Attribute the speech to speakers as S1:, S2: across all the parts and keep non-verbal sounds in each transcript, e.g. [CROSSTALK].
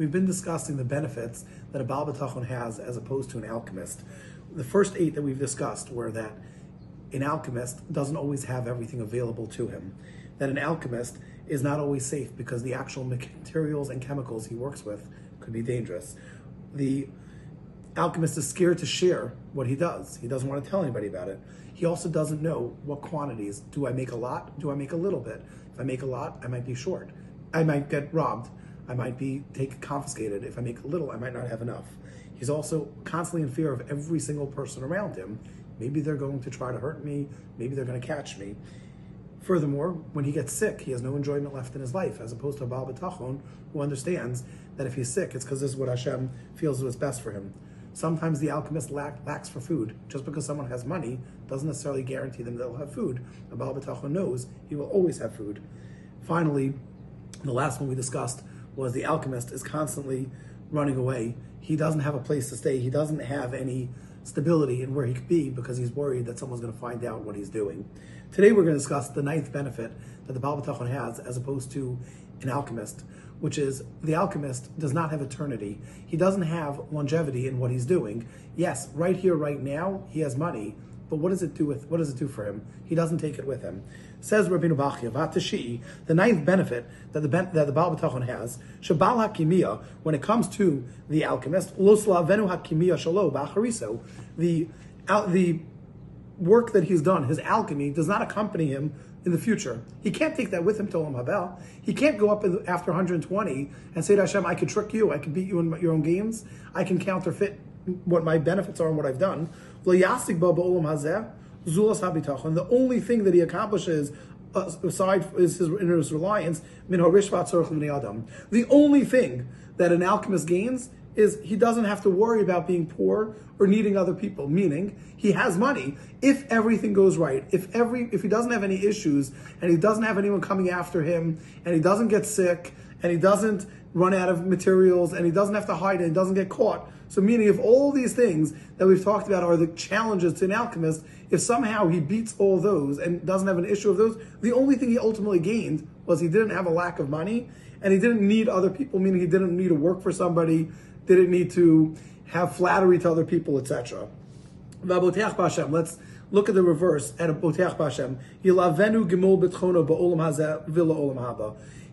S1: we've been discussing the benefits that a Baal B'tachon has as opposed to an alchemist. The first eight that we've discussed were that an alchemist doesn't always have everything available to him. That an alchemist is not always safe because the actual [LAUGHS] materials and chemicals he works with could be dangerous. The alchemist is scared to share what he does. He doesn't want to tell anybody about it. He also doesn't know what quantities. Do I make a lot? Do I make a little bit? If I make a lot, I might be short. I might get robbed. I might be take confiscated. If I make little, I might not have enough. He's also constantly in fear of every single person around him. Maybe they're going to try to hurt me. Maybe they're going to catch me. Furthermore, when he gets sick, he has no enjoyment left in his life, as opposed to a Baal B'tachon, who understands that if he's sick, it's because this is what Hashem feels is best for him. Sometimes the alchemist lack, lacks for food. Just because someone has money doesn't necessarily guarantee them they'll have food. A Baal B'tachon knows he will always have food. Finally, the last one we discussed was the alchemist is constantly running away. He doesn't have a place to stay. He doesn't have any stability in where he could be because he's worried that someone's going to find out what he's doing. Today we're going to discuss the ninth benefit that the Baal has as opposed to an alchemist, which is the alchemist does not have eternity. He doesn't have longevity in what he's doing. Yes, right here, right now, he has money, but what does it do with what does it do for him? He doesn't take it with him. Says Rabbeinu Bachya, Vatashi, the ninth benefit that the that the Baal B'tachon has, Shabal Hakimiya, when it comes to the alchemist, Losla Venu Hakimiya Shalo Bachariso, the the work that he's done, his alchemy, does not accompany him in the future. He can't take that with him to Olam Haba. He can't go up after 120 and say to Hashem, I can trick you, I can beat you in your own games, I can counterfeit what my benefits are and what I've done. The only thing that he accomplishes uh, aside is his, in his reliance, the only thing that an alchemist gains is he doesn't have to worry about being poor or needing other people. Meaning, he has money if everything goes right. If every if he doesn't have any issues and he doesn't have anyone coming after him and he doesn't get sick and he doesn't run out of materials and he doesn't have to hide and he doesn't get caught. So meaning if all these things that we've talked about are the challenges to an alchemist, if somehow he beats all those and doesn't have an issue of those, the only thing he ultimately gained was he didn't have a lack of money and he didn't need other people, meaning he didn't need to work for somebody, didn't need to have flattery to other people, etc. Let's look at the reverse at a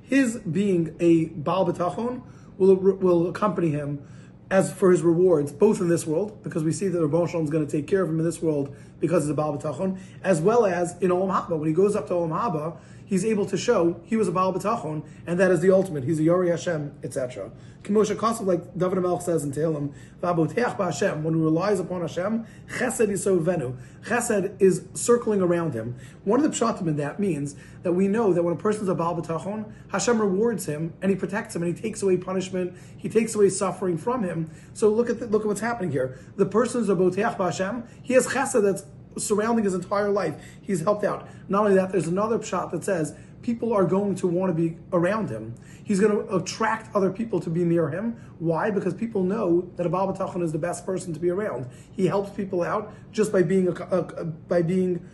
S1: his being a Baal B'tachon will, will accompany him as for his rewards, both in this world, because we see that Rabban Shalom is going to take care of him in this world because he's a Baal B'tachon, as well as in Olam Haba. When he goes up to Olam Haba, he's able to show he was a Baal B'tachon, and that is the ultimate. He's a Yori Hashem, etc. Kimosha Kosev, like David Melch says in Tehillim, Vaboteach B'Hashem, when he relies upon Hashem, Chesed yesovevenu. Chesed is circling around him. One of the pshatim in that means that we know that when a person is a Baal B'tachon, Hashem rewards him, and he protects him, and he takes away punishment, he takes away suffering from him. So look at the, look at what's happening here. The person is a Boteach B'Hashem, he has Chesed that's surrounding his entire life. He's helped out. Not only that, there's another pshat that says people are going to want to be around him. He's going to attract other people to be near him. Why? Because people know that a Baal is the best person to be around. He helps people out just by being a, a, a, by being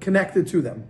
S1: connected to them.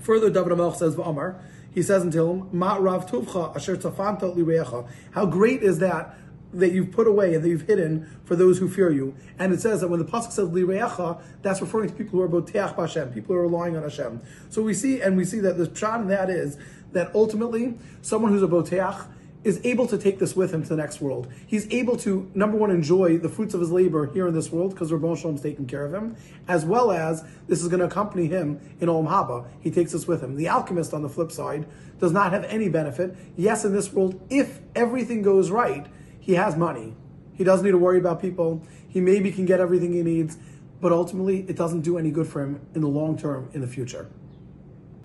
S1: Further, David Hamelech says, "V'amar." He says in Tehillim, "Ma rav tuvcha asher How great is that that you've put away and that you've hidden for those who fear you. And it says that when the pasuk says lireacha, that's referring to people who are boteach Hashem, people who are relying on Hashem. So we see, and we see that the pshat in that is that ultimately someone who's a boteach is able to take this with him to the next world. He's able to, number one, enjoy the fruits of his labor here in this world because Rabbon Shalom's taking care of him, as well as this is going to accompany him in Olam Haba. He takes this with him. The alchemist, on the flip side, does not have any benefit. Yes, in this world, if everything goes right, he has money. He doesn't need to worry about people. He maybe can get everything he needs, but ultimately it doesn't do any good for him in the long term in the future.